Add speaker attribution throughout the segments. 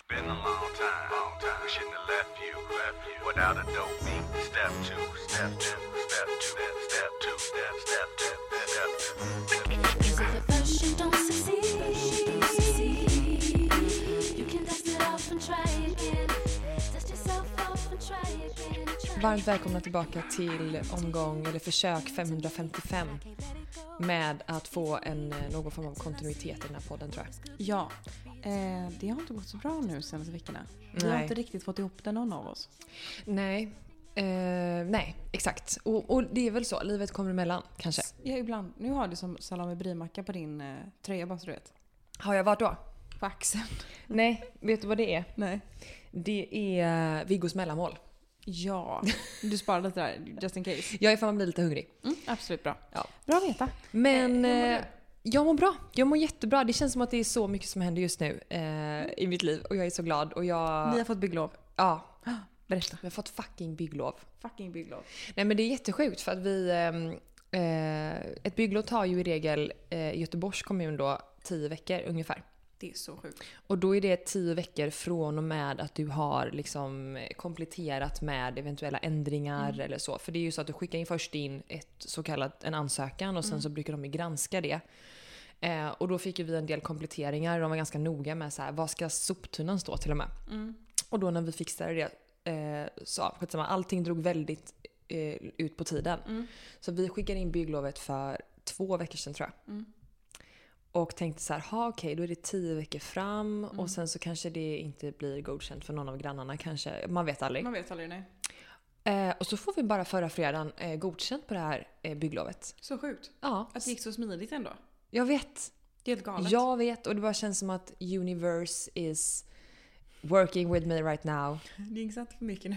Speaker 1: It's been a long time, long time. We shouldn't have left you, left you without a dope beat. Step two, step two, step two, step two, step, step two, step two.
Speaker 2: Is it the first you don't succeed? You can dust it off and try again. Dust yourself off and try again. Try
Speaker 3: Varmt välkomna tillbaka till omgång eller försök 555 med att få en, eh, någon form av kontinuitet i den här podden tror jag.
Speaker 4: Ja, eh, det har inte gått så bra nu senaste veckorna. Vi har inte riktigt fått ihop det någon av oss.
Speaker 3: Nej, eh, nej exakt. Och, och det är väl så, livet kommer emellan kanske.
Speaker 4: Ja, ibland. Nu har du som salami brimacka på din eh, tröja bara så du vet.
Speaker 3: Har jag varit då?
Speaker 4: På axeln.
Speaker 3: Nej, vet du vad det är?
Speaker 4: Nej.
Speaker 3: Det är Viggos mellanmål.
Speaker 4: Ja, du sparade lite där just in case.
Speaker 3: Jag är fan blir lite hungrig.
Speaker 4: Mm, absolut bra.
Speaker 3: Ja.
Speaker 4: Bra att veta.
Speaker 3: Men
Speaker 4: Eh,
Speaker 3: eh, jag mår bra. Jag mår jättebra. Det känns som att det är så mycket som händer just nu eh, i mitt liv och jag är så glad. Och jag...
Speaker 4: Ni har fått bygglov.
Speaker 3: Ja,
Speaker 4: Berätta.
Speaker 3: vi har fått fucking bygglov.
Speaker 4: Fucking bygglov.
Speaker 3: Nej men det är jättesjukt för att vi... ehm, Eh, ett bygglov tar ju i regel eh, Göteborgs kommun då 10 veckor ungefär.
Speaker 4: Det är så sjukt.
Speaker 3: Och då är det 10 veckor från och med att du har liksom kompletterat med eventuella ändringar eller så. För det är ju så att du skickar in först in ett så kallat en ansökan och sen så brukar de ju granska det. Eh, och då fick ju vi en del kompletteringar. De var ganska noga med så här, vad ska soptunnan stå till och med? Och då när vi fixade det eh, så skitsamma, allting drog väldigt eh, ut på tiden. Så vi skickade in bygglovet för två veckor sedan tror jag. Och tänkte så här, ha okej då är det tio veckor fram och sen så kanske det inte blir godkänt för någon av grannarna kanske. Man vet aldrig.
Speaker 4: Man vet aldrig, nej.
Speaker 3: Eh, och så får vi bara förra fredagen eh, godkänt på det här eh, bygglovet.
Speaker 4: Så sjukt.
Speaker 3: Ja,
Speaker 4: Att det gick så smidigt ändå.
Speaker 3: jag vet.
Speaker 4: Det är helt galet.
Speaker 3: Jag vet och det bara känns som att universe is working with me right now.
Speaker 4: Det är inte sant för mycket nu.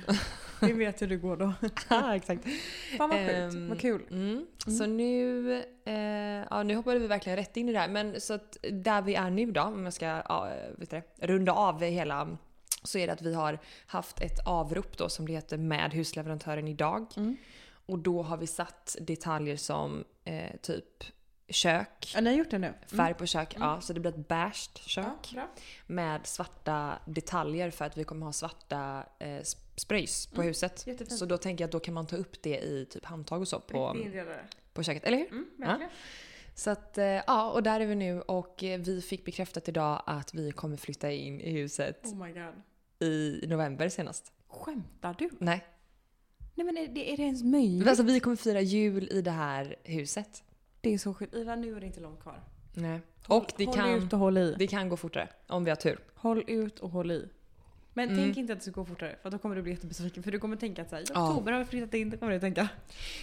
Speaker 4: Vi vet hur det går då.
Speaker 3: Ja, exakt.
Speaker 4: Fan vad sjukt.
Speaker 3: Ehm,
Speaker 4: vad kul.
Speaker 3: Mm. Så nu, eh, ja, nu hoppade vi verkligen rätt in i det här. Men så att där vi är nu då, om jag ska ja, vet du, det, runda av hela så är det att vi har haft ett avrop då som det heter med husleverantören idag.
Speaker 4: Mm.
Speaker 3: Och då har vi satt detaljer som eh, typ kök,
Speaker 4: Ja, ni har gjort det nu?
Speaker 3: färg på kök, ja så det blir ett beige kök
Speaker 4: Ja,
Speaker 3: med svarta detaljer för att vi kommer ha svarta eh, sp- spröjs på huset.
Speaker 4: Mm. jättefint.
Speaker 3: Så då tänker jag att då kan man ta upp det i typ handtag och så på, på köket, eller hur?
Speaker 4: Mm, verkligen.
Speaker 3: Så att, eh, ja, och där är vi nu och eh, vi fick bekräftat idag att vi kommer flytta in i huset
Speaker 4: Oh my god.
Speaker 3: i november senast.
Speaker 4: Skämtar du?
Speaker 3: Nej.
Speaker 4: Nej men är det, är det ens möjligt?
Speaker 3: Alltså vi kommer fira jul i det här huset.
Speaker 4: Det är så sjukt. Ida, nu är det inte långt kvar.
Speaker 3: Nej. Och det
Speaker 4: håll
Speaker 3: kan,
Speaker 4: ut och håll i.
Speaker 3: det kan gå fortare om vi har tur.
Speaker 4: Håll ut och håll i. Men
Speaker 3: Mm.
Speaker 4: tänk inte att det ska gå fortare för då kommer du bli jättebesviken. För du kommer tänka att så här,
Speaker 3: Ja.
Speaker 4: oktober har vi flyttat in. Det kommer du tänka.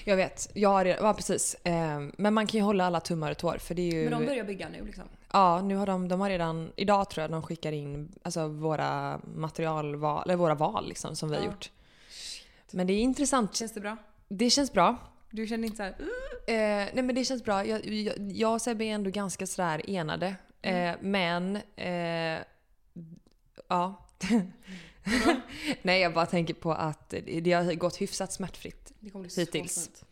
Speaker 3: Jag vet, jag har redan, ja precis. Eh, men man kan ju hålla alla tummar och tår för det är ju...
Speaker 4: Men de börjar bygga nu liksom.
Speaker 3: Ja, nu har de, de har redan, idag tror jag de skickar in alltså, våra materialval, eller våra val liksom som vi har gjort. Men det är intressant.
Speaker 4: Känns det bra?
Speaker 3: Det känns bra.
Speaker 4: Du känner inte så här, "Uh."
Speaker 3: Eh, nej men det känns bra. Jag, jag, jag och Sebbe är ändå ganska sådär enade. Eh, men, eh, ja. nej jag bara tänker på att det har gått hyfsat smärtfritt.
Speaker 4: det kommer bli så
Speaker 3: Hittills.
Speaker 4: fint.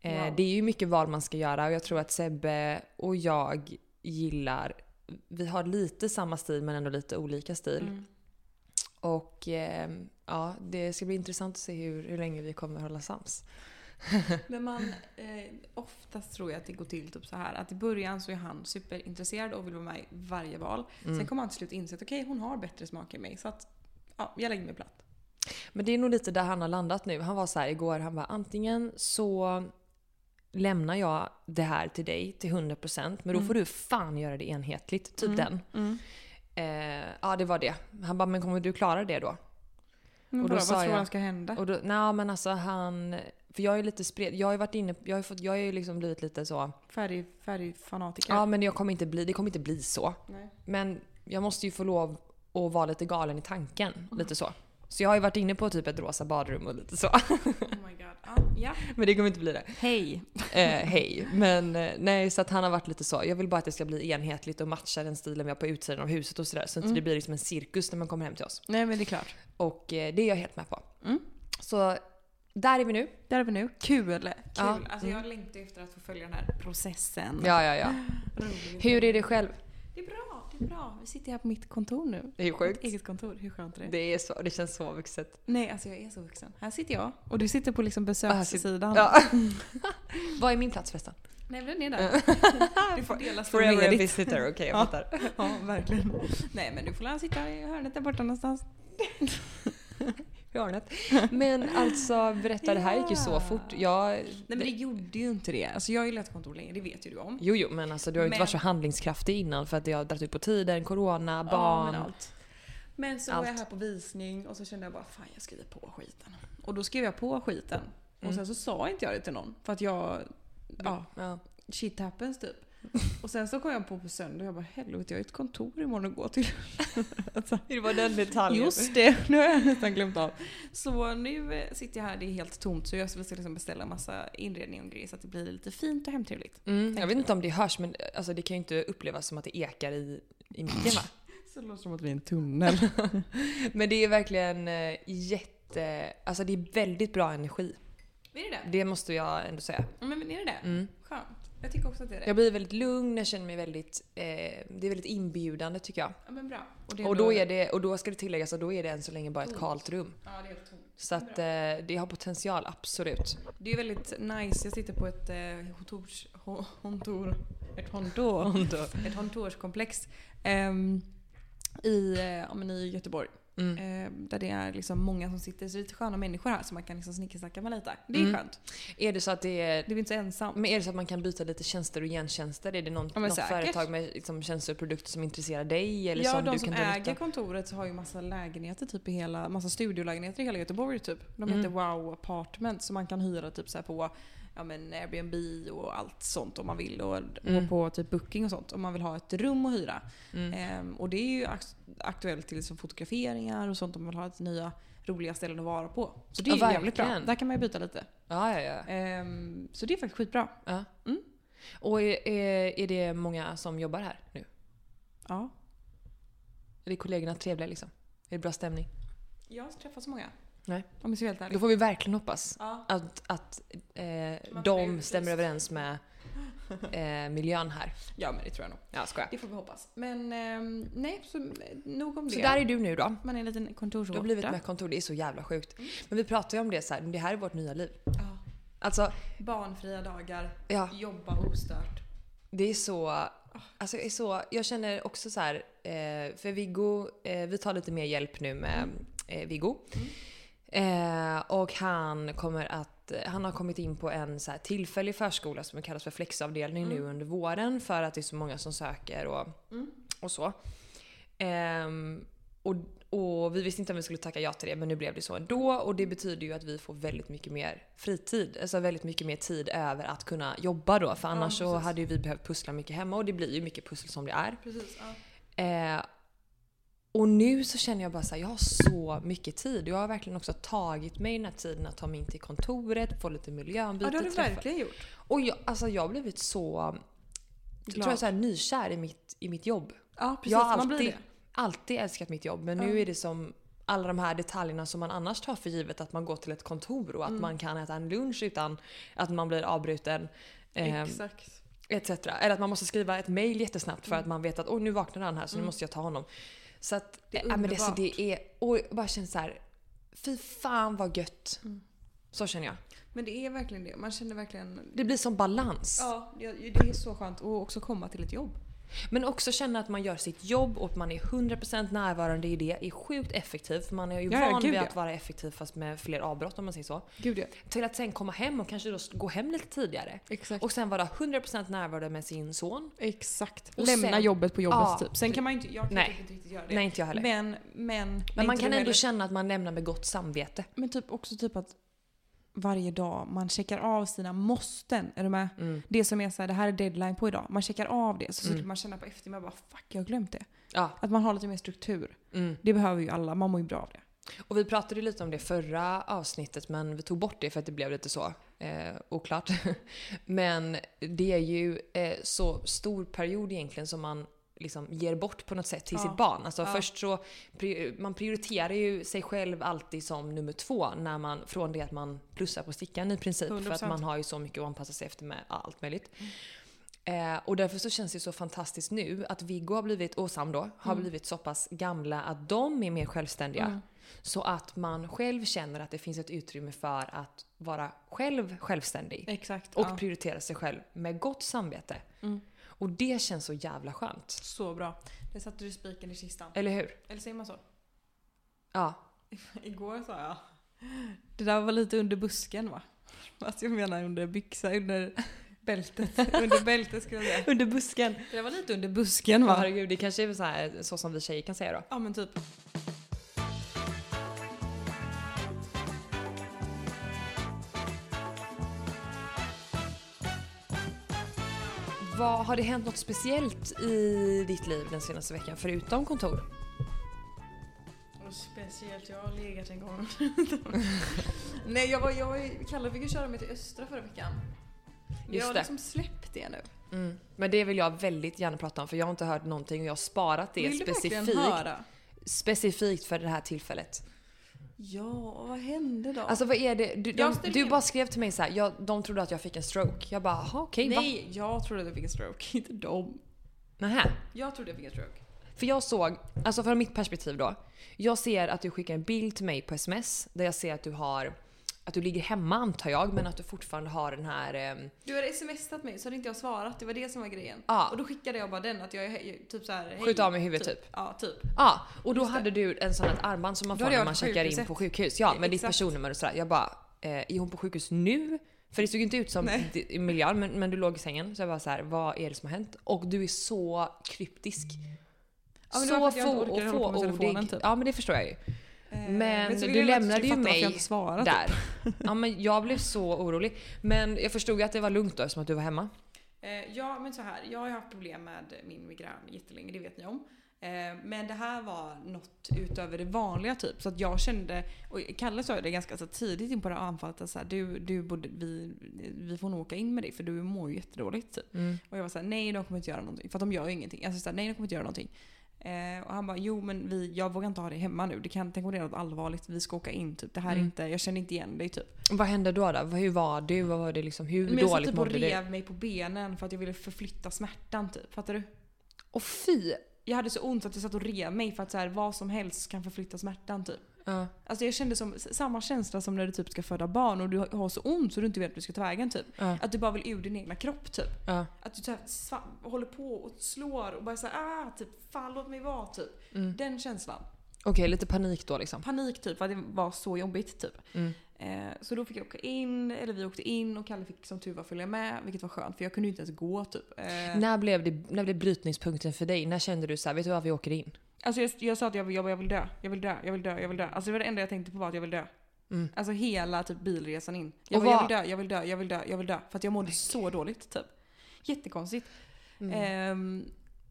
Speaker 3: Eh,
Speaker 4: Wow.
Speaker 3: Det är ju mycket val man ska göra och jag tror att Sebbe och jag gillar, vi har lite samma stil men ändå lite olika stil.
Speaker 4: Mm.
Speaker 3: Och eh, ja, det ska bli intressant att se hur, hur länge vi kommer hålla sams.
Speaker 4: Men man, eh, oftast tror jag att det går till typ så här att i början så är han superintresserad och vill vara med i varje val.
Speaker 3: Mm.
Speaker 4: Sen kommer han till slut inse att okej, hon har bättre smak än mig. Så att, ja, jag lägger mig platt.
Speaker 3: Men det är nog lite där han har landat nu. Han var så här igår, han var antingen så lämnar jag det här till dig till 100% men då får du fan göra det enhetligt. Typ den. Eh, ja det var det. Han bara, men kommer du klara det då?
Speaker 4: Men
Speaker 3: Och då sa
Speaker 4: vad tror
Speaker 3: jag-
Speaker 4: han ska hända?
Speaker 3: Och då, nej men alltså han... För jag är lite spred, Jag har ju varit inne, jag har ju fått, jag har ju liksom blivit lite så...
Speaker 4: Färg, färgfanatiker?
Speaker 3: Ja men jag kommer inte bli, det kommer inte bli så.
Speaker 4: Nej.
Speaker 3: Men jag måste ju få lov att vara lite galen i tanken. Lite så. Så jag har ju varit inne på typ ett rosa badrum och lite så.
Speaker 4: Oh my god. Ja, ja.
Speaker 3: Men det kommer inte bli det.
Speaker 4: Hej.
Speaker 3: Eh, hej. Men eh, nej, så att han har varit lite så. Jag vill bara att det ska bli enhetligt och matcha den stilen vi har på utsidan av huset och sådär. Så att
Speaker 4: Mm.
Speaker 3: det blir liksom en cirkus när man kommer hem till oss.
Speaker 4: Nej men det är klart.
Speaker 3: Och eh, det är jag helt med på.
Speaker 4: Mm.
Speaker 3: Så där är vi nu.
Speaker 4: Där är vi nu. Kul! Kul!
Speaker 3: Ja.
Speaker 4: Alltså jag längtar efter att få följa den här processen.
Speaker 3: Ja, ja, ja.
Speaker 4: Roligt.
Speaker 3: Hur är det själv?
Speaker 4: Det är bra, det bra. Vi sitter här på mitt kontor nu.
Speaker 3: Det är ju
Speaker 4: Mitt
Speaker 3: sjukt.
Speaker 4: eget kontor. Hur skönt är det?
Speaker 3: Det är så, det känns så vuxet.
Speaker 4: Nej, alltså jag är så vuxen. Här sitter jag. Och du sitter på liksom besökssidan.
Speaker 3: Ja. Vad är min plats förresten?
Speaker 4: Nej, men den är där. Du får dela
Speaker 3: Forever a visitor, okej jag
Speaker 4: Ja.
Speaker 3: fattar.
Speaker 4: Ja, verkligen. Nej, men du får lära sitta i hörnet där borta någonstans.
Speaker 3: Hörnet. Men alltså berätta, det här gick ju så
Speaker 4: Ja.
Speaker 3: fort. Jag,
Speaker 4: Nej, men det gjorde ju inte det. Alltså jag har ju lett kontor länge, det vet ju du om.
Speaker 3: Jo, jo, men alltså du har ju inte
Speaker 4: Men-
Speaker 3: varit så handlingskraftig innan för att det har dragit ut på tiden, corona,
Speaker 4: Ja,
Speaker 3: barn.
Speaker 4: men allt. Men så var jag
Speaker 3: Allt.
Speaker 4: här på visning och så kände jag bara fan jag skriver på skiten. Och då skrev jag på skiten. Och
Speaker 3: Mm.
Speaker 4: sen så sa inte jag det till någon. För att jag, ja,
Speaker 3: Ja.
Speaker 4: shit happens typ. Och sen så kom jag på på söndag och jag bara helvete jag har ett kontor imorgon att gå till. alltså,
Speaker 3: Det var den detaljen.
Speaker 4: just det, nu har jag nästan glömt av. Så nu eh, sitter jag här, det är helt tomt så jag ska liksom beställa massa inredning och grejer så att det blir lite fint och hemtrevligt.
Speaker 3: Mm, jag vet inte om det hörs men alltså, det kan ju inte upplevas som att det ekar i, i micken va?
Speaker 4: Så det låter som att vi är en tunnel.
Speaker 3: Men det är verkligen eh, jätte... Alltså det är väldigt bra energi.
Speaker 4: Är det det?
Speaker 3: Det måste jag ändå säga.
Speaker 4: Ja, Men är det det?
Speaker 3: Mm.
Speaker 4: Skönt. Jag tycker också att det är det.
Speaker 3: Jag blir väldigt lugn, jag känner mig väldigt... Eh, det är väldigt inbjudande tycker jag.
Speaker 4: Ja men bra. det
Speaker 3: Och då, är det, och då ska det tilläggas att då är det än så länge bara ett
Speaker 4: Tomt.
Speaker 3: kalt rum.
Speaker 4: Ja det är helt tomt.
Speaker 3: Så att eh, det har potential, absolut.
Speaker 4: Det är väldigt nice. Jag sitter på ett eh, hontors, ho- hontor, ett hontor, ett hontorskomplex ehm, i, eh, i Göteborg.
Speaker 3: Mm.
Speaker 4: Eh, där det är liksom många som sitter, så det är lite sköna människor här som man kan liksom snickesnacka med lite. Det är
Speaker 3: Mm.
Speaker 4: skönt.
Speaker 3: Är det så att det är...
Speaker 4: Det är inte så ensamt.
Speaker 3: Men är det så att man kan byta lite tjänster och gentjänster? Är det någon,
Speaker 4: Ja,
Speaker 3: något
Speaker 4: säkert.
Speaker 3: företag med liksom, tjänster och produkter som intresserar dig? Eller
Speaker 4: ja,
Speaker 3: som
Speaker 4: de
Speaker 3: du
Speaker 4: som
Speaker 3: kan
Speaker 4: äger kontoret har ju massa lägenheter typ i hela, massa studiolägenheter i hela Göteborg typ. De
Speaker 3: Mm.
Speaker 4: heter Wow Apartment så man kan hyra typ så här på ja, men Airbnb och allt sånt om man vill. Och,
Speaker 3: Mm.
Speaker 4: och på typ Booking och sånt om man vill ha ett rum att hyra.
Speaker 3: Mm.
Speaker 4: Ehm, och det är ju aktuellt till liksom fotograferingar och sånt om man vill ha ett nya roliga ställen att vara på. Så det är
Speaker 3: Ja,
Speaker 4: jävligt bra. Där kan man ju byta lite.
Speaker 3: Ja, ja, ja.
Speaker 4: Ehm, så det är faktiskt skitbra.
Speaker 3: ja.
Speaker 4: Mm.
Speaker 3: Och är, är, är det många som jobbar här nu?
Speaker 4: Ja.
Speaker 3: Är kollegorna trevliga liksom? Är det bra stämning?
Speaker 4: Jag har träffat så många.
Speaker 3: Nej.
Speaker 4: Om jag ska vara helt
Speaker 3: Då får vi verkligen hoppas
Speaker 4: Ja.
Speaker 3: att, att eh, de stämmer överens med eh, miljön här.
Speaker 4: ja, men det tror jag nog.
Speaker 3: Ja, skojar.
Speaker 4: Det får vi hoppas. Men ehm, nej, så eh, nog om
Speaker 3: Så
Speaker 4: det.
Speaker 3: där är du nu då.
Speaker 4: Man är en liten
Speaker 3: Du
Speaker 4: kontorsråtta.
Speaker 3: har blivit med kontor, det är så jävla sjukt. Men vi pratar ju om det så här, det här är vårt nya liv.
Speaker 4: Ja.
Speaker 3: Alltså,
Speaker 4: Barnfria dagar,
Speaker 3: ja,
Speaker 4: jobba ostört.
Speaker 3: det är så... Alltså jag är så, jag känner också så här, eh, för Viggo, eh, vi tar lite mer hjälp nu med eh, Viggo. Eh, och han kommer att, han har kommit in på en så tillfällig förskola som kallas för flexavdelning nu under våren för att det är så många som söker och,
Speaker 4: Mm.
Speaker 3: och så. Ehm, och, och vi visste inte om vi skulle tacka ja till det men nu blev det så ändå och det betyder ju att vi får väldigt mycket mer fritid. Alltså väldigt mycket mer tid över att kunna jobba då för annars så
Speaker 4: precis.
Speaker 3: hade ju vi behövt pussla mycket hemma och det blir ju mycket pussel som det är.
Speaker 4: Precis, ja.
Speaker 3: Eh, och nu så känner jag bara så här, jag har så mycket tid. Jag har verkligen också tagit mig den här tiden att ta mig in till kontoret, få lite miljöombyte,
Speaker 4: ja, det har du
Speaker 3: träffa-
Speaker 4: verkligen gjort.
Speaker 3: Och jag, alltså jag har blivit så,
Speaker 4: Glad.
Speaker 3: tror jag så här, nykär i mitt, i mitt jobb.
Speaker 4: Ja, precis.
Speaker 3: jag har
Speaker 4: man blir
Speaker 3: alltid,
Speaker 4: det.
Speaker 3: alltid älskat mitt jobb men
Speaker 4: Ja.
Speaker 3: nu är det som alla de här detaljerna som man annars tar för givet att man går till ett kontor och att
Speaker 4: Mm.
Speaker 3: man kan äta en lunch utan att man blir avbruten. Eh,
Speaker 4: Exakt.
Speaker 3: etc. Eller att man måste skriva ett mail jättesnabbt för
Speaker 4: Mm.
Speaker 3: att man vet att oh, nu vaknade han här så nu måste jag ta honom. Så att,
Speaker 4: Det är
Speaker 3: äh, men det, så
Speaker 4: underbart.
Speaker 3: det är, och jag bara känner så här, fy fan vad gött.
Speaker 4: Mm.
Speaker 3: Så känner jag.
Speaker 4: Men det är verkligen det. Man känner verkligen...
Speaker 3: Det blir som balans.
Speaker 4: Ja, det det är så skönt att också komma till ett jobb.
Speaker 3: Men också känna att man gör sitt jobb och att man är 100% närvarande i det är sjukt effektivt. För man är ju
Speaker 4: Ja,
Speaker 3: van vid att vara effektiv fast med fler avbrott om man säger så.
Speaker 4: Gud ja.
Speaker 3: Till att sen komma hem och kanske då gå hem lite tidigare.
Speaker 4: Exakt.
Speaker 3: Och sen vara 100% närvarande med sin son.
Speaker 4: Exakt.
Speaker 3: Och
Speaker 4: Lämna
Speaker 3: sen-
Speaker 4: jobbet på jobbet
Speaker 3: Ja.
Speaker 4: typ. Sen kan man ju inte, jag kan
Speaker 3: Nej.
Speaker 4: inte riktigt göra det.
Speaker 3: Nej, inte jag heller.
Speaker 4: Men, men,
Speaker 3: Men man kan ändå känna att man lämnar med gott samvete.
Speaker 4: Men typ också typ att varje dag man checkar av sina måsten. Är du med?
Speaker 3: Mm.
Speaker 4: Det som är så här, det här är deadline på idag. Man checkar av det så skulle
Speaker 3: Mm.
Speaker 4: man känna på eftermiddagen bara fuck jag har glömt det.
Speaker 3: Ja.
Speaker 4: Att man har lite mer struktur.
Speaker 3: Mm.
Speaker 4: Det behöver ju alla, man mår ju bra av det.
Speaker 3: Och vi pratade ju lite om det förra avsnittet men vi tog bort det för att det blev lite så eh, oklart. men det är ju eh, så stor period egentligen som man liksom ger bort på något sätt till
Speaker 4: Ja.
Speaker 3: sitt barn. Alltså
Speaker 4: Ja.
Speaker 3: först så, man prioriterar ju sig själv alltid som nummer två när man, från det att man plussar på stickan i princip. För att
Speaker 4: 100%.
Speaker 3: man har ju så mycket att anpassa sig efter med allt möjligt. Eh, och därför så känns det så fantastiskt nu att Viggo har blivit, och Sam då, har
Speaker 4: Mm.
Speaker 3: blivit så pass gamla att de är mer självständiga. Så att man själv känner att det finns ett utrymme för att vara själv självständig.
Speaker 4: Exakt.
Speaker 3: Och
Speaker 4: ja.
Speaker 3: prioritera sig själv med gott samvete. Och det känns så jävla skönt.
Speaker 4: Så bra. Där satte du spiken i kistan.
Speaker 3: Eller hur?
Speaker 4: Eller säger man så?
Speaker 3: Ja.
Speaker 4: Igår sa jag. Det där var lite under busken va? Fast jag menar under byxa, under bältet. under bältet skulle jag säga.
Speaker 3: Under busken.
Speaker 4: Det var lite under busken va?
Speaker 3: herregud, det kanske är så, här, så som vi tjejer kan säga då.
Speaker 4: Ja men typ.
Speaker 3: Vad, har det hänt något speciellt i ditt liv den senaste veckan förutom kontor?
Speaker 4: Speciellt, jag har legat en gång. Nej jag var, jag var, Kalle fick ju köra mig till Östra förra veckan.
Speaker 3: Just
Speaker 4: jag har
Speaker 3: det.
Speaker 4: liksom släppt det nu.
Speaker 3: Mm. Men det vill jag väldigt gärna prata om för jag har inte hört någonting och jag har sparat det
Speaker 4: Vill du verkligen
Speaker 3: specifikt,
Speaker 4: höra?
Speaker 3: specifikt för det här tillfället.
Speaker 4: Ja, vad hände då?
Speaker 3: Alltså vad är det? Du, de, du bara skrev till mig så här, jag, de trodde att jag fick en stroke. Jag bara, jaha okej va?
Speaker 4: Nej, jag trodde att jag fick en stroke, inte dem.
Speaker 3: Nähä.
Speaker 4: Jag trodde jag fick en stroke.
Speaker 3: För jag såg, alltså från mitt perspektiv då. Jag ser att du skickar en bild till mig på sms där jag ser att du har, att du ligger hemma antar jag, men att du fortfarande har den här ehm,
Speaker 4: Du hade smsat mig så hade inte jag svarat, det var det som var grejen.
Speaker 3: Ja.
Speaker 4: Och då skickade jag bara den att jag är typ såhär... hej,
Speaker 3: Skjut av mig huvudet, typ.
Speaker 4: Ja, typ.
Speaker 3: Ja, och då
Speaker 4: Just det.
Speaker 3: hade du en sån här armband som man
Speaker 4: Då
Speaker 3: får när man checkar in på sjukhus. Ja, med ditt
Speaker 4: Exakt.
Speaker 3: personnummer och sådär. Jag bara, eh, är hon på sjukhus nu? För det såg inte ut som i miljön, men, men du låg i sängen. Så jag bara så här, vad är det som har hänt? Och du är så kryptisk.
Speaker 4: Ja, det
Speaker 3: få- och
Speaker 4: på med telefonen,
Speaker 3: fåordig.
Speaker 4: typ.
Speaker 3: Ja men det förstår jag ju.
Speaker 4: Eh,
Speaker 3: Men
Speaker 4: så
Speaker 3: du lämnade ju mig
Speaker 4: svarade,
Speaker 3: Där.
Speaker 4: Typ.
Speaker 3: Ja men jag blev så orolig. Men jag förstod ju att det var lugnt då eftersom att du var hemma.
Speaker 4: Eh, ja, men så här. Jag har haft problem med min migrän jättelänge, det vet ni om. Eh, men det här var något utöver det vanliga typ. Så att jag kände, och Kalle sa det ganska så tidigt in på det här anfallet att så här, du, du borde, vi, vi får nog åka in med dig för du mår ju jättedåligt typ.
Speaker 3: Mm.
Speaker 4: Och jag var såhär, nej de kommer inte göra någonting. För att de gör ju ingenting. Alltså såhär, nej de kommer inte göra någonting. Eh, och han bara, jo men vi, jag vågar inte ha dig hemma nu. Det kan, tänk om det är något allvarligt. Vi ska åka in typ. Det här är
Speaker 3: Mm.
Speaker 4: inte, jag känner inte igen dig typ.
Speaker 3: Vad hände då? då? Hur var du? Vad var det liksom? Hur
Speaker 4: Men jag satt
Speaker 3: dåligt
Speaker 4: typ och
Speaker 3: mådde du?
Speaker 4: rev mig på benen för att jag ville förflytta smärtan typ. Fattar du?
Speaker 3: Och fy!
Speaker 4: Jag hade så ont att jag satt och rev mig för att så här, vad som helst kan förflytta smärtan typ.
Speaker 3: Ja.
Speaker 4: Alltså jag kände som samma känsla som när du typ ska föda barn och du har- så ont så du inte vet vart du ska ta vägen typ.
Speaker 3: Ja.
Speaker 4: Att du bara vill ur din egna kropp typ.
Speaker 3: Ja.
Speaker 4: Att du sva- håller på och slår och bara såhär ah, typ fan låt mig vara typ.
Speaker 3: Mm.
Speaker 4: Den känslan.
Speaker 3: Okej, lite panik då liksom.
Speaker 4: Panik typ för att det var så jobbigt typ.
Speaker 3: Mm.
Speaker 4: Eh, så då fick jag åka in, eller vi åkte in och Kalle fick som tur var följa med vilket var skönt för jag kunde ju inte ens gå typ. Eh,
Speaker 3: När blev, det, när blev brytningspunkten för dig? När kände du så här, vet du vad vi åker in?
Speaker 4: Alltså jag, jag sa att jag, vill- bara, jag vill dö, jag vill dö, jag vill dö, jag vill dö. Alltså det var det enda jag tänkte på var att jag vill dö.
Speaker 3: Mm.
Speaker 4: Alltså hela typ bilresan in. Jag, bara, jag vill dö, jag vill dö, jag vill dö, jag vill dö. För att jag mådde så dåligt typ. Jättekonstigt.
Speaker 3: Mm.
Speaker 4: Ehm,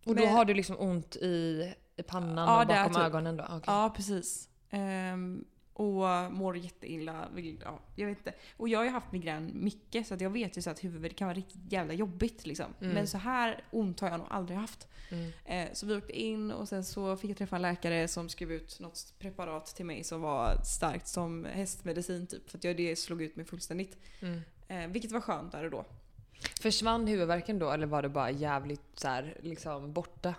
Speaker 3: och då
Speaker 4: men-
Speaker 3: har du liksom ont i, i pannan
Speaker 4: Ja,
Speaker 3: och bakom
Speaker 4: typ.
Speaker 3: ögonen då? Okej.
Speaker 4: Ja, precis. Ehm, och mår jätteilla. Vill, ja, jag vet inte. Och jag har ju haft migrän mycket så jag vet ju så att huvudvärk kan vara riktigt jävla jobbigt liksom.
Speaker 3: Mm.
Speaker 4: Men så här ont har jag nog aldrig haft.
Speaker 3: Mm.
Speaker 4: Eh, så vi åkte in och sen så fick jag träffa en läkare som skrev ut något preparat till mig som var starkt som hästmedicin typ. För att jag, det slog ut mig fullständigt.
Speaker 3: Mm.
Speaker 4: Eh, vilket var skönt där och då.
Speaker 3: Försvann huvudvärken då eller var det bara jävligt så här, liksom borta?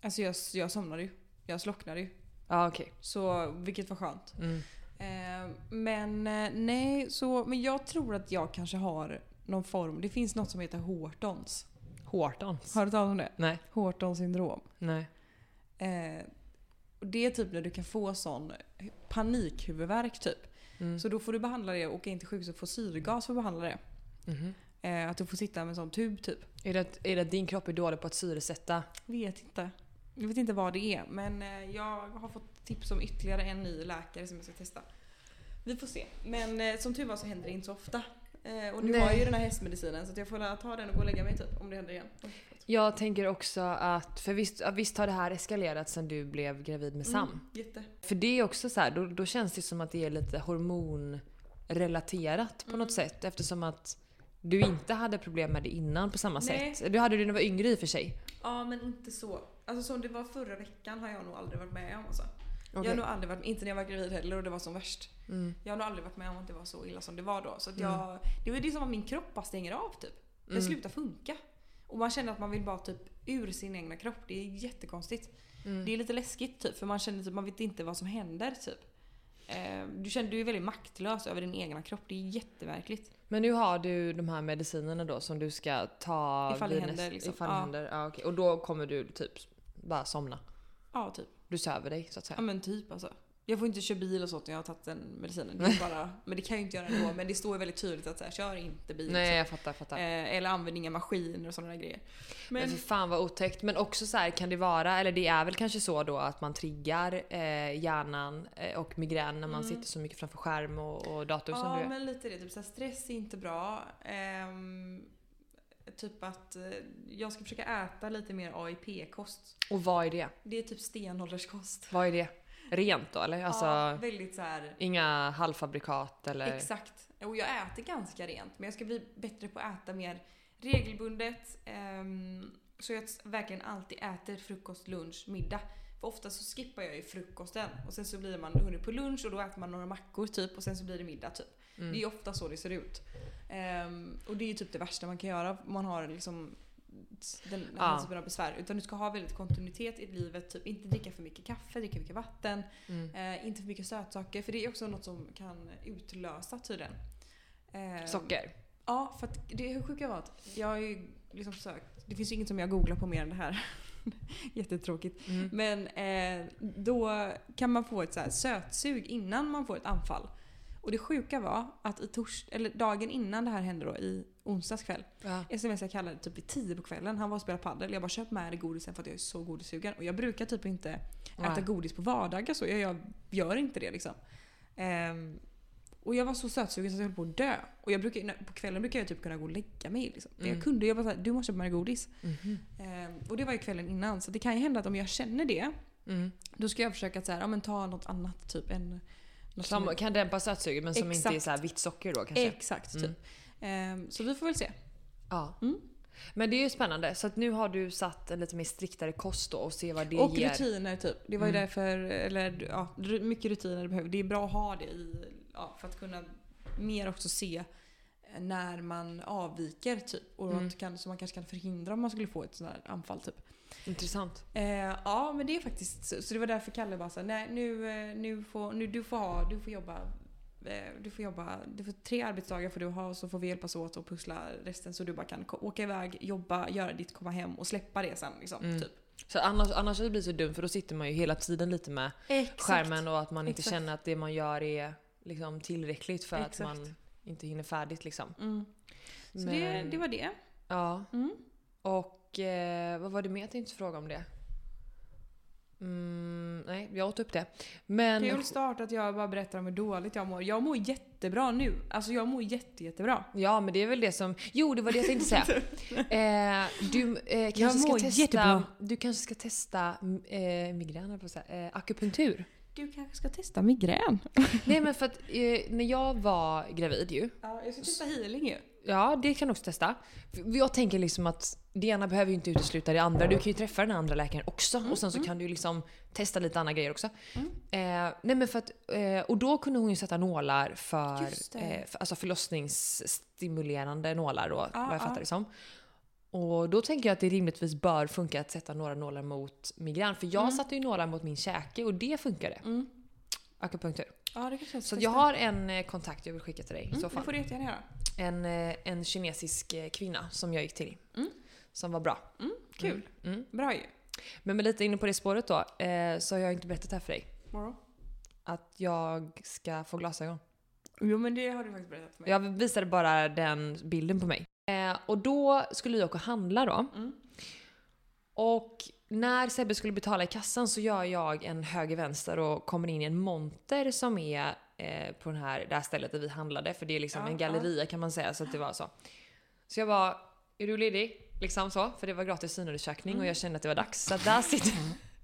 Speaker 4: Alltså jag, jag somnade ju. Jag slocknade ju.
Speaker 3: Ja okej.
Speaker 4: Så vilket var skönt.
Speaker 3: Mm.
Speaker 4: Eh, men eh, nej, så, men jag tror att jag kanske har någon form. Det finns något som heter Hortons.
Speaker 3: Hortons?
Speaker 4: Har du talat om det?
Speaker 3: Nej.
Speaker 4: Hortons syndrom.
Speaker 3: Nej.
Speaker 4: Eh, och det är typ när du kan få sån panikhuvudvärk typ.
Speaker 3: Mm.
Speaker 4: Så då får du behandla det och åka in till sjukhuset och få syrgas för att behandla det.
Speaker 3: Mhm.
Speaker 4: Eh, att du får sitta med en sån tub typ.
Speaker 3: Är, det, är det att din kropp är dålig på att syresätta?
Speaker 4: Vet inte. Jag vet inte vad det är men eh, jag har fått tips om ytterligare en ny läkare som jag ska testa. Vi får se. Men eh, som tur var så händer det inte så ofta. Eh, och nu
Speaker 3: Nej.
Speaker 4: har jag ju den här hästmedicinen så att jag får ta den och gå och lägga mig typ om det händer igen.
Speaker 3: Jag tänker också att, för visst, visst har det här eskalerat sen du blev gravid med Sam?
Speaker 4: Mm, jätte.
Speaker 3: För det är också så här, då, då känns det som att det är lite hormonrelaterat på
Speaker 4: Mm.
Speaker 3: något sätt eftersom att du inte hade problem med det innan på samma
Speaker 4: Nej.
Speaker 3: sätt. Du hade det när du var yngre i och för sig.
Speaker 4: Ja men inte så. Alltså som det var förra veckan har jag nog aldrig varit med om alltså. Jag
Speaker 3: Okej.
Speaker 4: har nog aldrig varit inte när jag var gravid heller och det var som värst.
Speaker 3: Mm.
Speaker 4: Jag har nog aldrig varit med om att det var så illa som det var då. Så att
Speaker 3: Mm.
Speaker 4: jag, det var det som att min kropp bara stänger av typ. Den
Speaker 3: Mm.
Speaker 4: slutar funka. Och man känner att man vill bara typ ur sin egna kropp. Det är jättekonstigt.
Speaker 3: Mm.
Speaker 4: Det är lite läskigt typ för man känner typ man vet inte vad som händer typ. Eh, Du känner du är väldigt maktlös över din egna kropp. Det är jättemärkligt.
Speaker 3: Men nu har du de här medicinerna då som du ska ta
Speaker 4: Ifall det händer, liksom.
Speaker 3: Ifall det
Speaker 4: Ja.
Speaker 3: händer. Ja, okej. Och då kommer du typ bara somna.
Speaker 4: Ja, typ.
Speaker 3: Du söver dig så att
Speaker 4: Ja
Speaker 3: säga.
Speaker 4: men typ alltså. Jag får inte köra bil och sånt när jag har tagit den medicinen. Det bara, men det kan jag ju inte göra ändå. Men det står ju väldigt tydligt att så här, kör inte bil.
Speaker 3: Nej jag fattar, fattar.
Speaker 4: Eh, eller använd inga maskiner och sådana där grejer.
Speaker 3: Men
Speaker 4: Men
Speaker 3: för fan vad otäckt. Men också så här kan det vara, eller det är väl kanske så då att man triggar eh, hjärnan eh, och migrän när man sitter så mycket framför skärm och, och dator som du
Speaker 4: Mm. Ja men lite det. Typ så här, stress är inte bra. Ehm, typ att eh, jag ska försöka äta lite mer AIP-kost.
Speaker 3: Och vad är det?
Speaker 4: Det är typ stenålderskost.
Speaker 3: Vad är det? Rent då eller? Alltså
Speaker 4: ja, väldigt så här.
Speaker 3: inga halvfabrikat eller?
Speaker 4: Exakt. Och jag äter ganska rent men jag ska bli bättre på att äta mer regelbundet. ehm, så jag verkligen alltid äter frukost, lunch, middag. För ofta så skippar jag ju frukosten och sen så blir man hungrig på lunch och då äter man några mackor typ och sen så blir det middag typ.
Speaker 3: Mm.
Speaker 4: Det är ofta så det ser ut. Ehm, och det är ju typ det värsta man kan göra man har liksom den, här
Speaker 3: Ja.
Speaker 4: typen av besvär. Utan du ska ha väldigt kontinuitet i livet. Typ inte dricka för mycket kaffe, dricka mycket vatten.
Speaker 3: Mm.
Speaker 4: Eh, inte för mycket sötsaker, för det är också något som kan utlösa tydligen. Eh,
Speaker 3: Socker?
Speaker 4: Ja, för att det sjuka var att jag har ju liksom sökt, det finns ju inget som jag googlar på mer än det här. Jättetråkigt.
Speaker 3: Mm.
Speaker 4: Men eh, då kan man få ett så sötsug innan man får ett anfall. Och det sjuka var att i tors eller dagen innan det här hände då, i onsdags kväll,
Speaker 3: Ja.
Speaker 4: sms jag kallade typ vid 10 på kvällen. Han var och spelade padel. Jag bara köp med dig godisen för att jag är så godissugen. Och jag brukar typ inte äta
Speaker 3: Nej.
Speaker 4: godis på vardagar så. Jag, jag gör inte det liksom. Ehm, och jag var så sötsugen så jag höll på att dö. Och jag brukar, på kvällen brukar jag typ kunna gå och lägga mig. Liksom. Men
Speaker 3: Mm.
Speaker 4: Jag kunde, jag bara såhär, du måste köpa med dig godis.
Speaker 3: Mhm.
Speaker 4: Ehm, och det var ju kvällen innan. Så det kan ju hända att om jag känner det,
Speaker 3: Mm.
Speaker 4: då ska jag försöka att så här, ja, men ta något annat. Typ en... Som
Speaker 3: kan dämpa sötsuget men som inte är
Speaker 4: Exakt.
Speaker 3: så här vitt socker då kanske?
Speaker 4: Exakt, typ.
Speaker 3: Mm.
Speaker 4: Så vi får väl se.
Speaker 3: Ja.
Speaker 4: Mm.
Speaker 3: Men det är ju spännande. Så nu har du satt en lite mer striktare kost då och se vad det
Speaker 4: och
Speaker 3: ger.
Speaker 4: rutiner typ. Det var ju
Speaker 3: Mm.
Speaker 4: därför, eller ja, mycket rutiner du behöver. Det är bra att ha det i, ja, för att kunna mer också se när man avviker typ. Och
Speaker 3: Mm.
Speaker 4: kan, så man kanske kan förhindra om man skulle få ett sånt här anfall typ.
Speaker 3: Intressant.
Speaker 4: Eh, ja men det är faktiskt så. Så det var därför Kalle bara sa nej nu, eh, nu får, nu, du får ha, du får jobba eh, du får jobba, du får tre arbetsdagar får du ha och så får vi hjälpas åt och pussla resten så du bara kan åka iväg, jobba, göra ditt, komma hem och släppa det sen liksom.
Speaker 3: Mm.
Speaker 4: Typ.
Speaker 3: Så annars, annars blir det så dumt för då sitter man ju hela tiden lite med
Speaker 4: Exakt.
Speaker 3: skärmen och att man inte
Speaker 4: Exakt.
Speaker 3: känner att det man gör är liksom tillräckligt för
Speaker 4: Exakt.
Speaker 3: att man inte hinner färdigt liksom.
Speaker 4: Mm. Så det,
Speaker 3: Men-
Speaker 4: det var det.
Speaker 3: Ja.
Speaker 4: Mm.
Speaker 3: Och eh, vad var det mer jag tänkte fråga om det? Mm, nej, jag åt upp det. Men...
Speaker 4: Kul start att jag bara berättar om hur dåligt jag mår. Jag mår jättebra nu. Alltså jag mår jätte, jättebra.
Speaker 3: Ja, men det är väl det som... Jo, det var det jag tänkte säga. eh, du eh, kanske ska testa...
Speaker 4: jättebra.
Speaker 3: Du kanske ska testa eh, migrän, på säga, eh, akupunktur.
Speaker 4: Du kanske ska testa migrän?
Speaker 3: Nej, men för att eh, när jag var gravid ju.
Speaker 4: Ja, jag ska testa healing ju.
Speaker 3: Ja, det kan du också testa. Jag tänker liksom att det ena behöver ju inte utesluta det andra. Du kan ju träffa den andra läkaren också och sen så kan du liksom testa lite andra grejer också. Eh, nej men för att, eh, och då kunde hon ju sätta nålar för, eh, för alltså förlossningsstimulerande nålar då, vad jag
Speaker 4: ja.
Speaker 3: fattar det som. Och då tänker jag att det rimligtvis bör funka att sätta några nålar mot migrän. För jag satte ju nålar mot min käke och det funkade.
Speaker 4: Mm.
Speaker 3: Akupunktur.
Speaker 4: Ja, det jag
Speaker 3: Så jag har en eh, kontakt jag vill skicka till dig i så
Speaker 4: Mm,
Speaker 3: fall
Speaker 4: det får du jättegärna göra.
Speaker 3: en, eh, en kinesisk eh, kvinna som jag gick till.
Speaker 4: Mm.
Speaker 3: Som var bra.
Speaker 4: Mm, kul.
Speaker 3: Mm.
Speaker 4: Bra ju.
Speaker 3: Men med lite inne på det spåret då, så har jag inte berättat det här för dig.
Speaker 4: Vadå?
Speaker 3: Att jag ska få glasögon.
Speaker 4: Jo men det har du faktiskt berättat för mig.
Speaker 3: Jag visade bara den bilden på mig. Eh, och då skulle jag åka och handla då.
Speaker 4: Mm.
Speaker 3: Och när Sebbe skulle betala i kassan så gör jag en höger-vänster och kommer in i en monter som är eh, på den här, det här stället där vi handlade. För det är liksom
Speaker 4: Ja,
Speaker 3: en galleria kan man säga, så att det var så. Så jag bara, är du ledig? Liksom så, för det var gratis synundersökning och jag kände att det var dags. Så där sitter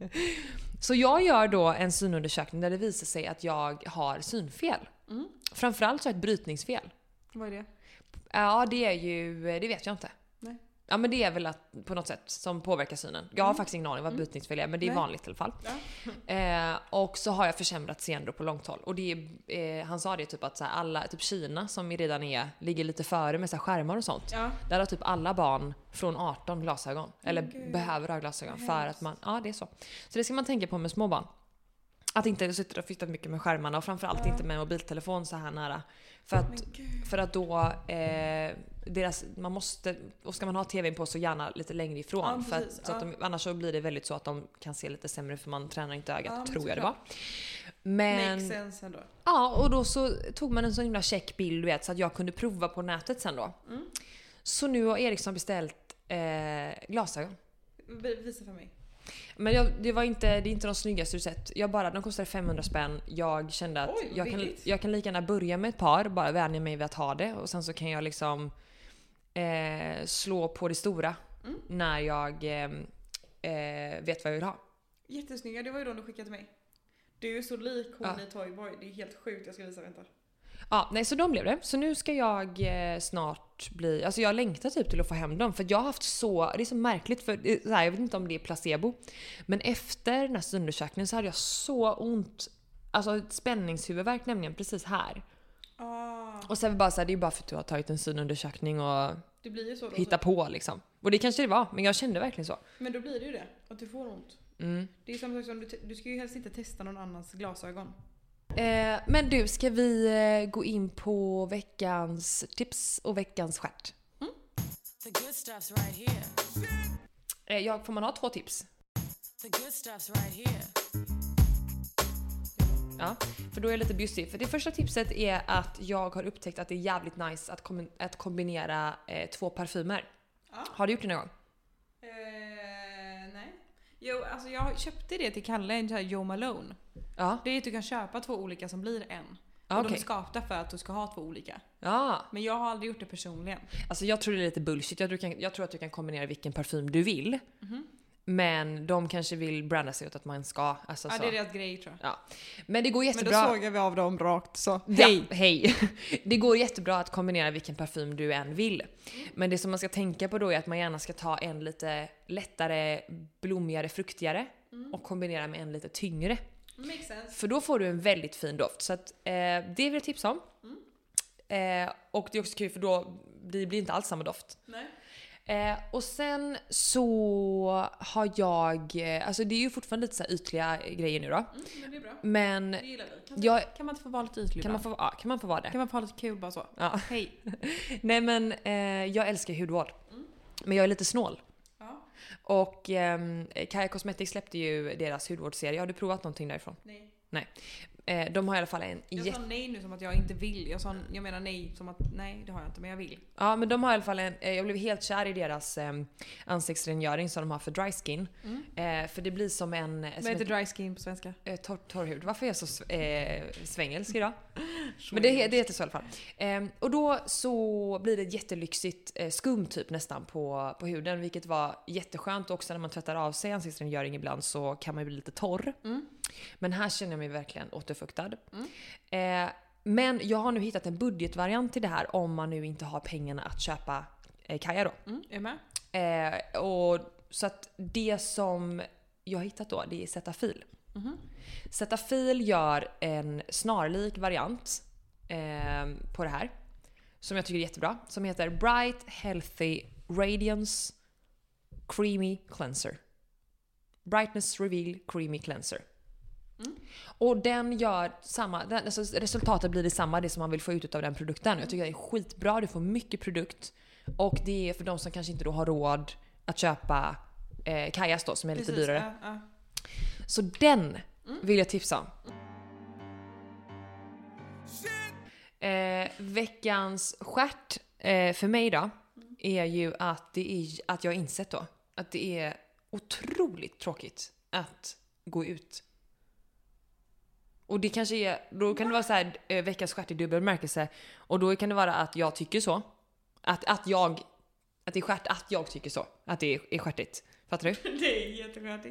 Speaker 3: Så jag gör då en synundersökning där det visar sig att jag har synfel.
Speaker 4: Mm.
Speaker 3: Framförallt så har jag ett brytningsfel.
Speaker 4: Vad är det?
Speaker 3: Ja, det är ju, det vet jag inte.
Speaker 4: Nej.
Speaker 3: Ja men det är väl att, på något sätt som påverkar synen. Jag har faktiskt ingen aning vad brytningsfel är men det är
Speaker 4: Mm. Nej.
Speaker 3: vanligt i alla fall.
Speaker 4: Ja.
Speaker 3: Eh, och så har jag försämrat seende på långt håll. Och det är, eh, han sa det typ att så här, alla, typ Kina som redan är, ligger lite före med så här skärmar och sånt.
Speaker 4: Ja.
Speaker 3: Där har typ alla barn från 18 glasögon. Eller
Speaker 4: gud.
Speaker 3: behöver ha glasögon
Speaker 4: Vad
Speaker 3: för
Speaker 4: hemskt.
Speaker 3: att man, ja det är så. Så det ska man tänka på med små barn. Att inte sitta och fitta mycket med skärmarna och framförallt
Speaker 4: Ja.
Speaker 3: inte med mobiltelefon så här nära. För att,
Speaker 4: gud.
Speaker 3: för att då, eh, deras, man måste, och ska man ha tvn på så gärna lite längre ifrån.
Speaker 4: Ja,
Speaker 3: för att, så att de, annars så blir det väldigt så att de kan se lite sämre för man tränar inte ögat,
Speaker 4: Ja,
Speaker 3: tror jag det var. Men,
Speaker 4: Makes sense ändå.
Speaker 3: ja, och då så tog man en sån himla check bild du vet, så att jag kunde prova på nätet sen då.
Speaker 4: Mm.
Speaker 3: Så nu har Ericsson beställt eh, glasögon.
Speaker 4: Vi- Visa för mig.
Speaker 3: Men jag, det var inte, det är inte de snyggaste du sett. Jag bara, de kostade 500 spänn. Jag kände att
Speaker 4: Oj,
Speaker 3: jag, kan, jag kan lika gärna börja med ett par, bara vänja mig vid att ha det och sen så kan jag liksom eh, slå på det stora
Speaker 4: Mm.
Speaker 3: när jag eh, eh, vet vad jag vill ha.
Speaker 4: Jättesnygga, det var ju de du skickade till mig. Du är så lik hon
Speaker 3: Ja.
Speaker 4: i Toyboy, det är helt sjukt. Jag ska visa, vänta.
Speaker 3: Ja, nej så de blev det. Så nu ska jag eh, snart bli, alltså jag längtar typ till att få hem dem för jag har haft så, det är så märkligt för, så här, jag vet inte om det är placebo, men efter den här undersökningen så hade jag så ont, alltså spänningshuvudvärk nämligen precis här.
Speaker 4: Ah,
Speaker 3: Och sen bara så här, det är bara för att du har tagit en synundersökning och
Speaker 4: det blir ju så då.
Speaker 3: hittat på liksom. Och det kanske det var, men jag kände verkligen så.
Speaker 4: Men då blir det ju det, att du får ont.
Speaker 3: Mm.
Speaker 4: Det är samma sak som du, du ska ju helst inte testa någon annans glasögon.
Speaker 3: Eh, men du, ska vi eh, gå in på veckans tips och veckans stjärt?
Speaker 5: Right here.
Speaker 3: Eh, jag, får man ha två tips?
Speaker 5: Right.
Speaker 3: Ja, för då är jag lite bjussig. För det första tipset är att jag har upptäckt att det är jävligt nice att, kom- att kombinera eh, två parfymer.
Speaker 4: Ja.
Speaker 3: Har du gjort det någon gång?
Speaker 4: Jo, alltså jag köpte det till Kalle, en sån här Joe Malone.
Speaker 3: Ja.
Speaker 4: Det är att du kan köpa två olika som blir en. Och de
Speaker 3: okej.
Speaker 4: är skapta för att du ska ha två olika.
Speaker 3: Ja,
Speaker 4: Men jag har aldrig gjort det personligen.
Speaker 3: alltså jag tror det är lite bullshit. Jag tror, jag tror att du kan kombinera vilken parfym du vill. Men de kanske vill branda sig åt att man ska. Alltså,
Speaker 4: Ja,
Speaker 3: så.
Speaker 4: det är deras grej tror jag.
Speaker 3: Ja. Men det går
Speaker 4: Men
Speaker 3: jättebra.
Speaker 4: då sågar vi av dem rakt så.
Speaker 3: Hej! Ja, hej! Det går jättebra att kombinera vilken parfym du än vill. Men det som man ska tänka på då är att man gärna ska ta en lite lättare, blommigare, fruktigare och kombinera med en lite tyngre.
Speaker 4: Makes sense.
Speaker 3: För då får du en väldigt fin doft. Så att, eh, det vill jag tipsa om. Eh, och det är också kul för då det blir inte alls samma doft.
Speaker 4: Nej.
Speaker 3: Eh, och sen så har jag, eh, alltså det är ju fortfarande lite så ytliga grejer nu då.
Speaker 4: Mm, men det är bra.
Speaker 3: Men
Speaker 4: Det gillar vi. Kan,
Speaker 3: jag,
Speaker 4: kan man inte få vara lite ytlig
Speaker 3: kan, man få, ja, kan man få vara det?
Speaker 4: kan man få ha lite kul bara så?
Speaker 3: Ja.
Speaker 4: Hej.
Speaker 3: Nej men eh, jag älskar hudvård. Men jag är lite snål.
Speaker 4: Ja.
Speaker 3: Och ehm, Kaja Cosmetics släppte ju deras hudvårdsserie. Har du provat någonting därifrån?
Speaker 4: Nej.
Speaker 3: Eh, de har i alla fall en
Speaker 4: Jag sa nej nu som att jag inte vill. Jag, sa, jag menar nej som att nej det har jag inte men jag vill.
Speaker 3: Ja men de har i alla fall en... Eh, jag blev helt kär i deras eh, ansiktsrengöring som de har för dry skin. Eh, för det blir som en...
Speaker 4: Vad
Speaker 3: Som
Speaker 4: heter dry skin på svenska?
Speaker 3: eh, torr, torr hud. Varför är jag så eh, svängelsk idag? Men det, det heter så i alla fall. Ehm, och då så blir det jättelyxigt eh, skum typ nästan på, på huden, vilket var jätteskönt. Också när man tvättar av sig ansiktsrengöring ibland så kan man ju bli lite torr.
Speaker 4: Mm.
Speaker 3: Men här känner jag mig verkligen återfuktad. Eh, men jag har nu hittat en budgetvariant till det här om man nu inte har pengarna att köpa eh, Kaja då.
Speaker 4: Mm, du med?
Speaker 3: Eh, och, så att det som jag har hittat då, det är Cetaphil.
Speaker 4: Mhm.
Speaker 3: Cetaphil gör en snarlik variant eh, på det här. Som jag tycker är jättebra. Som heter Bright Healthy Radiance Creamy Cleanser. Brightness Reveal Creamy Cleanser. Och den gör samma, den, alltså resultatet blir detsamma, det som man vill få ut av den produkten. Jag tycker det är skitbra, du får mycket produkt. Och det är för de som kanske inte då har råd att köpa eh, Kajas då som är lite
Speaker 4: Precis,
Speaker 3: dyrare.
Speaker 4: Ja, ja.
Speaker 3: Så den vill jag tipsa om. Eh, veckans stjärt eh, för mig då är ju att, det är, att jag har insett då att det är otroligt tråkigt att gå ut. Och det kanske är, då kan det vara så här eh, veckans stjärt i dubbel bemärkelse och då kan det vara att jag tycker så. Att, att jag, att det är stjärt att jag tycker så. Att det är, är stjärtigt. Fattar du?
Speaker 4: Det är jätteskönt.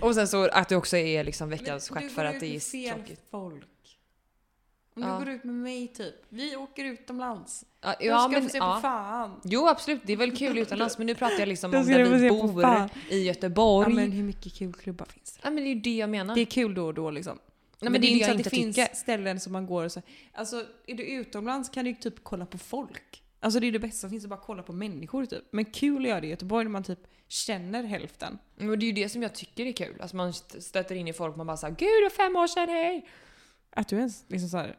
Speaker 3: Och sen så att det också är liksom veckans stjärt för att det är
Speaker 4: fel
Speaker 3: tråkigt.
Speaker 4: folk. Om
Speaker 3: Ja.
Speaker 4: du går ut med mig typ. Vi åker utomlands.
Speaker 3: Ja, ja,
Speaker 4: ska
Speaker 3: men,
Speaker 4: få se
Speaker 3: ja.
Speaker 4: på fan.
Speaker 3: Jo absolut, det är väl kul utomlands men nu pratar jag liksom om där vi bor i
Speaker 4: Ja,
Speaker 3: Göteborg.
Speaker 4: men hur mycket kul klubbar finns det?
Speaker 3: Ja men det är ju det jag menar.
Speaker 4: Det är kul då och då liksom.
Speaker 3: Nej,
Speaker 4: men, det är
Speaker 3: det
Speaker 4: inte så att det finns
Speaker 3: tycker.
Speaker 4: ställen som man går och så... Alltså, är du utomlands kan du ju typ kolla på folk. Alltså det är det bästa som finns, att bara kolla på människor typ. Men kul att göra det i Göteborg när man typ känner hälften.
Speaker 3: Men det är ju det som jag tycker är kul. Alltså man st- stöter in i folk och man bara såhär Gud det fem år sedan, hej!
Speaker 4: Att du ens liksom såhär...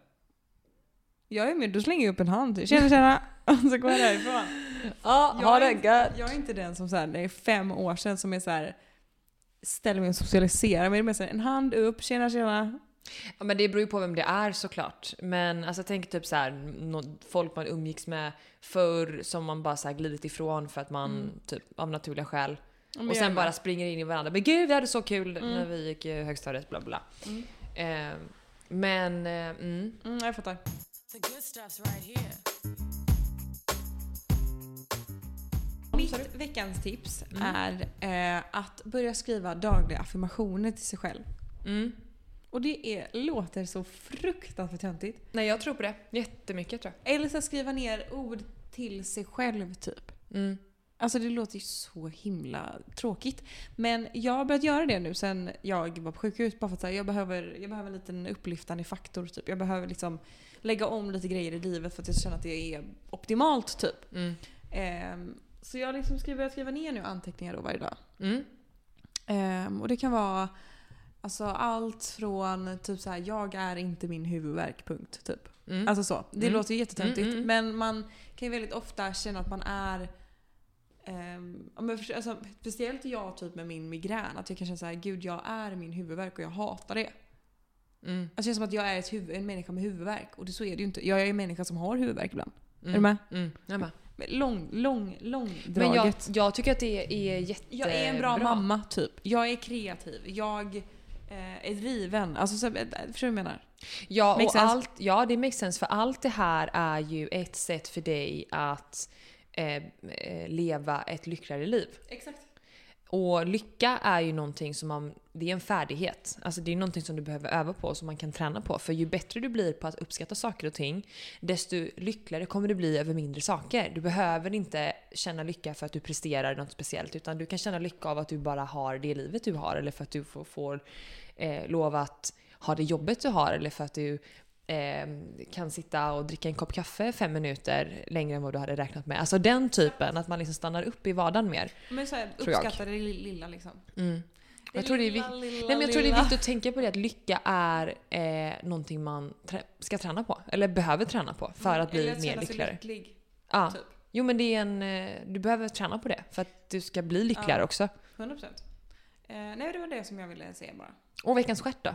Speaker 4: Jag är med, då slänger jag upp en hand. Tjena tjena! Och så går jag därifrån.
Speaker 3: Ja,
Speaker 4: Jag är, inte, jag är inte den som såhär, det är fem år sedan som är såhär ställer mig och socialiserar. Men det är mer såhär, en hand upp, tjena tjena.
Speaker 3: Ja, men det beror ju på vem det är såklart. Men alltså tänker typ så här, folk man umgicks med förr som man bara så här glidit ifrån för att man typ av naturliga skäl.
Speaker 4: men
Speaker 3: och sen bara springer in i varandra. Men gud vi hade så kul
Speaker 4: Mm.
Speaker 3: när vi gick i högstadiet, bla bla.
Speaker 4: Mm.
Speaker 3: Eh, men, eh, mm.
Speaker 4: Mm, jag fattar.
Speaker 5: The good stuff's right here.
Speaker 4: Mitt veckans tips
Speaker 3: Mm.
Speaker 4: är eh, att börja skriva dagliga affirmationer till sig själv.
Speaker 3: Mm.
Speaker 4: Och det är, låter så fruktansvärt töntigt.
Speaker 3: Nej jag tror på det. Jättemycket tror jag.
Speaker 4: Eller så skriva ner ord till sig själv typ.
Speaker 3: Mm.
Speaker 4: Alltså det låter ju så himla tråkigt. Men jag har börjat göra det nu sen jag var på sjukhus. Bara för att här, jag, behöver, jag behöver en liten upplyftande faktor. Typ. Jag behöver liksom lägga om lite grejer i livet för att jag känner att det är optimalt. typ.
Speaker 3: Mm.
Speaker 4: Ehm, så jag liksom skriver, jag skriver ner nu anteckningar då varje dag.
Speaker 3: Mm.
Speaker 4: Ehm, och det kan vara alltså, allt från typ så här, jag är inte min huvudvärk, punkt. Typ.
Speaker 3: Mm.
Speaker 4: Alltså så. Det
Speaker 3: Mm.
Speaker 4: låter ju jättetöntigt.
Speaker 3: Mm, mm.
Speaker 4: Men man kan ju väldigt ofta känna att man är men för, alltså, speciellt jag typ med min migrän. Att jag kan känna såhär, gud jag är min huvudvärk och jag hatar det.
Speaker 3: Mm.
Speaker 4: Alltså, det känns som att jag är huvud, en människa med huvudvärk. Och det, så är det ju inte. Jag är en människa som har huvudvärk ibland.
Speaker 3: Mm.
Speaker 4: Är du med?
Speaker 3: Mm. Jag är med.
Speaker 4: Men Lång, lång, långdraget.
Speaker 3: Men jag, jag tycker att det är jättebra.
Speaker 4: Jag är en bra, mamma, typ. Jag är kreativ. Jag eh, är driven. Alltså, så, eh, förstår du vad jag menar?
Speaker 3: Ja,
Speaker 4: Makes
Speaker 3: och
Speaker 4: sense?
Speaker 3: allt, ja, det makes sense. För allt det här är ju ett sätt för dig att eh, eh, leva ett lyckligare liv.
Speaker 4: Exakt.
Speaker 3: Och lycka är ju någonting som man, det är en färdighet. Alltså det är någonting som du behöver öva på och som man kan träna på. För ju bättre du blir på att uppskatta saker och ting, desto lyckligare kommer du bli över mindre saker. Du behöver inte känna lycka för att du presterar något speciellt, utan du kan känna lycka av att du bara har det livet du har, eller för att du får, får eh, lov att ha det jobbet du har, eller för att du eh, kan sitta och dricka en kopp kaffe fem minuter längre än vad du hade räknat med. Alltså den typen, att man liksom stannar upp i vardagen mer.
Speaker 4: Men så här, uppskatta det lilla liksom.
Speaker 3: Mm. Jag tror, det är,
Speaker 4: lilla, lilla,
Speaker 3: Nej, men jag tror det är
Speaker 4: lilla.
Speaker 3: viktigt att tänka på det att lycka är eh, någonting man trä- ska träna på. Eller behöver träna på för att bli
Speaker 4: Eller
Speaker 3: mer lyckligare.
Speaker 4: lycklig.
Speaker 3: Ja.
Speaker 4: Typ.
Speaker 3: Jo men det är en, eh, du behöver träna på det för att du ska bli lyckligare
Speaker 4: Ja.
Speaker 3: också.
Speaker 4: 100%. Eh, nej, det var det som jag ville säga bara.
Speaker 3: Och veckans stjärt då?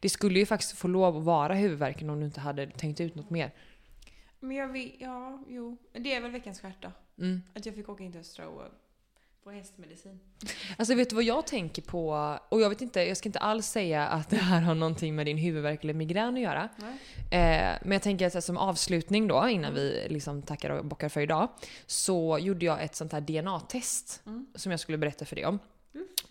Speaker 3: Det skulle ju faktiskt få lov att vara huvudvärken om du inte hade tänkt ut något mer.
Speaker 4: Men jag vill, ja, jo. Det är väl veckans stjärt då.
Speaker 3: Mm.
Speaker 4: Att jag fick åka in till Östra och få hästmedicin.
Speaker 3: Alltså vet du vad jag tänker på? Och jag vet inte, jag ska inte alls säga att det här har någonting med din huvudvärk eller migrän att göra. Eh, men jag tänker att som avslutning då, innan vi liksom tackar och bockar för idag, så gjorde jag ett sånt här DNA-test
Speaker 4: Mm.
Speaker 3: som jag skulle berätta för dig om.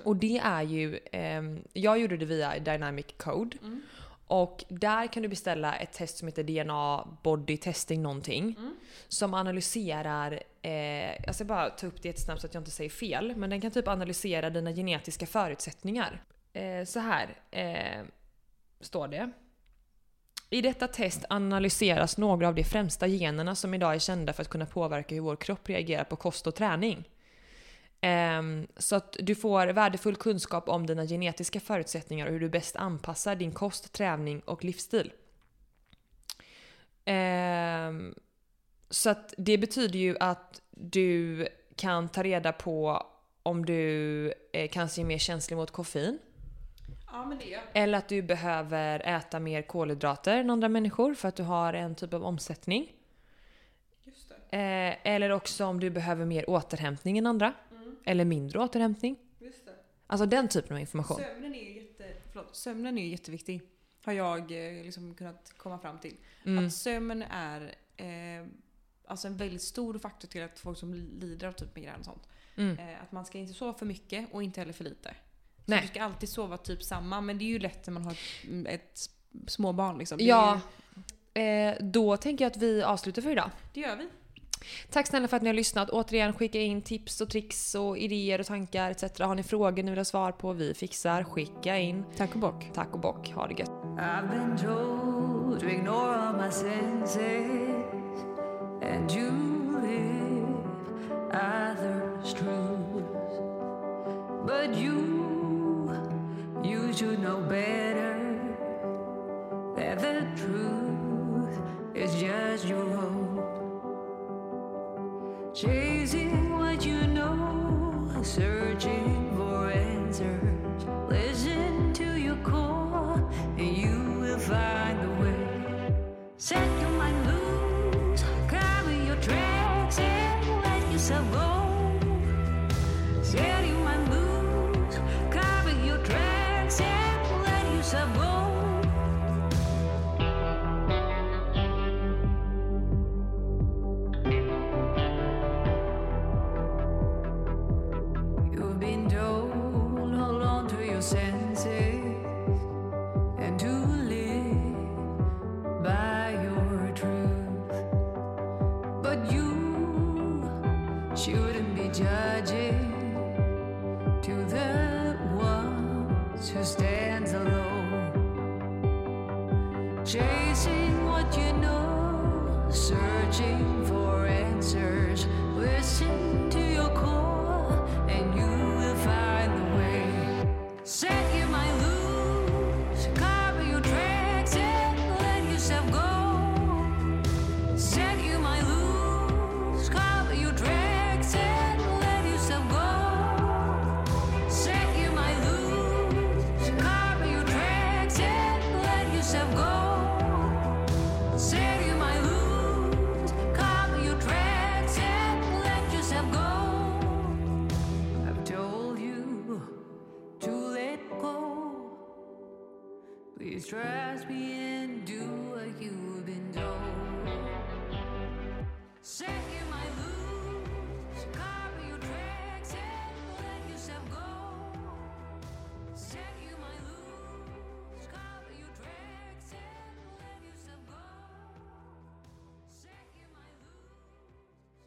Speaker 3: Och det är ju, ehm, jag gjorde det via Dynamic Code.
Speaker 4: Mm.
Speaker 3: Och där kan du beställa ett test som heter DNA Body Testing någonting.
Speaker 4: Mm.
Speaker 3: Som analyserar, eh, jag ska bara ta upp det jättesnabbt så att jag inte säger fel, men den kan typ analysera dina genetiska förutsättningar. Eh, så här eh, står det. I detta test analyseras några av de främsta generna som idag är kända för att kunna påverka hur vår kropp reagerar på kost och träning. Ehm, så att du får värdefull kunskap om dina genetiska förutsättningar och hur du bäst anpassar din kost, träning och livsstil. Ehm, så att det betyder ju att du kan ta reda på om du eh, kanske är mer känslig mot koffein.
Speaker 4: Ja.
Speaker 3: Eller att du behöver äta mer kolhydrater än andra människor för att du har en typ av omsättning. Eh, eller också om du behöver mer återhämtning än andra. Eller mindre återhämtning.
Speaker 4: Just det.
Speaker 3: Alltså den typen av information.
Speaker 4: Sömnen är ju jätte, förlåt, sömnen är ju jätteviktig. Har jag eh, liksom kunnat komma fram till.
Speaker 3: Mm.
Speaker 4: Att sömn är eh, alltså en väldigt stor faktor till att folk som lider av typ migrän och sånt.
Speaker 3: Mm.
Speaker 4: Eh, att man ska inte sova för mycket och inte heller för lite. Så
Speaker 3: Nej.
Speaker 4: du ska alltid sova typ samma, men det är ju lätt när man har ett, ett små barn liksom.
Speaker 3: Ja,
Speaker 4: är
Speaker 3: eh, då tänker jag att vi avslutar för idag.
Speaker 4: ju- det gör vi.
Speaker 3: Tack snälla för att ni har lyssnat. Återigen, skicka in tips och tricks och idéer och tankar etc. Har ni frågor ni vill ha svar på, vi fixar. Skicka in.
Speaker 4: Tack och bock.
Speaker 3: Tack och bock. Ha det gött.
Speaker 6: I've been told to ignore all my senses, and you live others' truths. But you, you should know better. That the truth is just your hope. Chasing what you know, searching Please trust me and do what you've been told. Set your mind loose, cover your tracks, and let yourself go. Set your mind loose, cover your tracks, and let yourself go. Set your mind loose,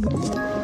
Speaker 6: cover your tracks.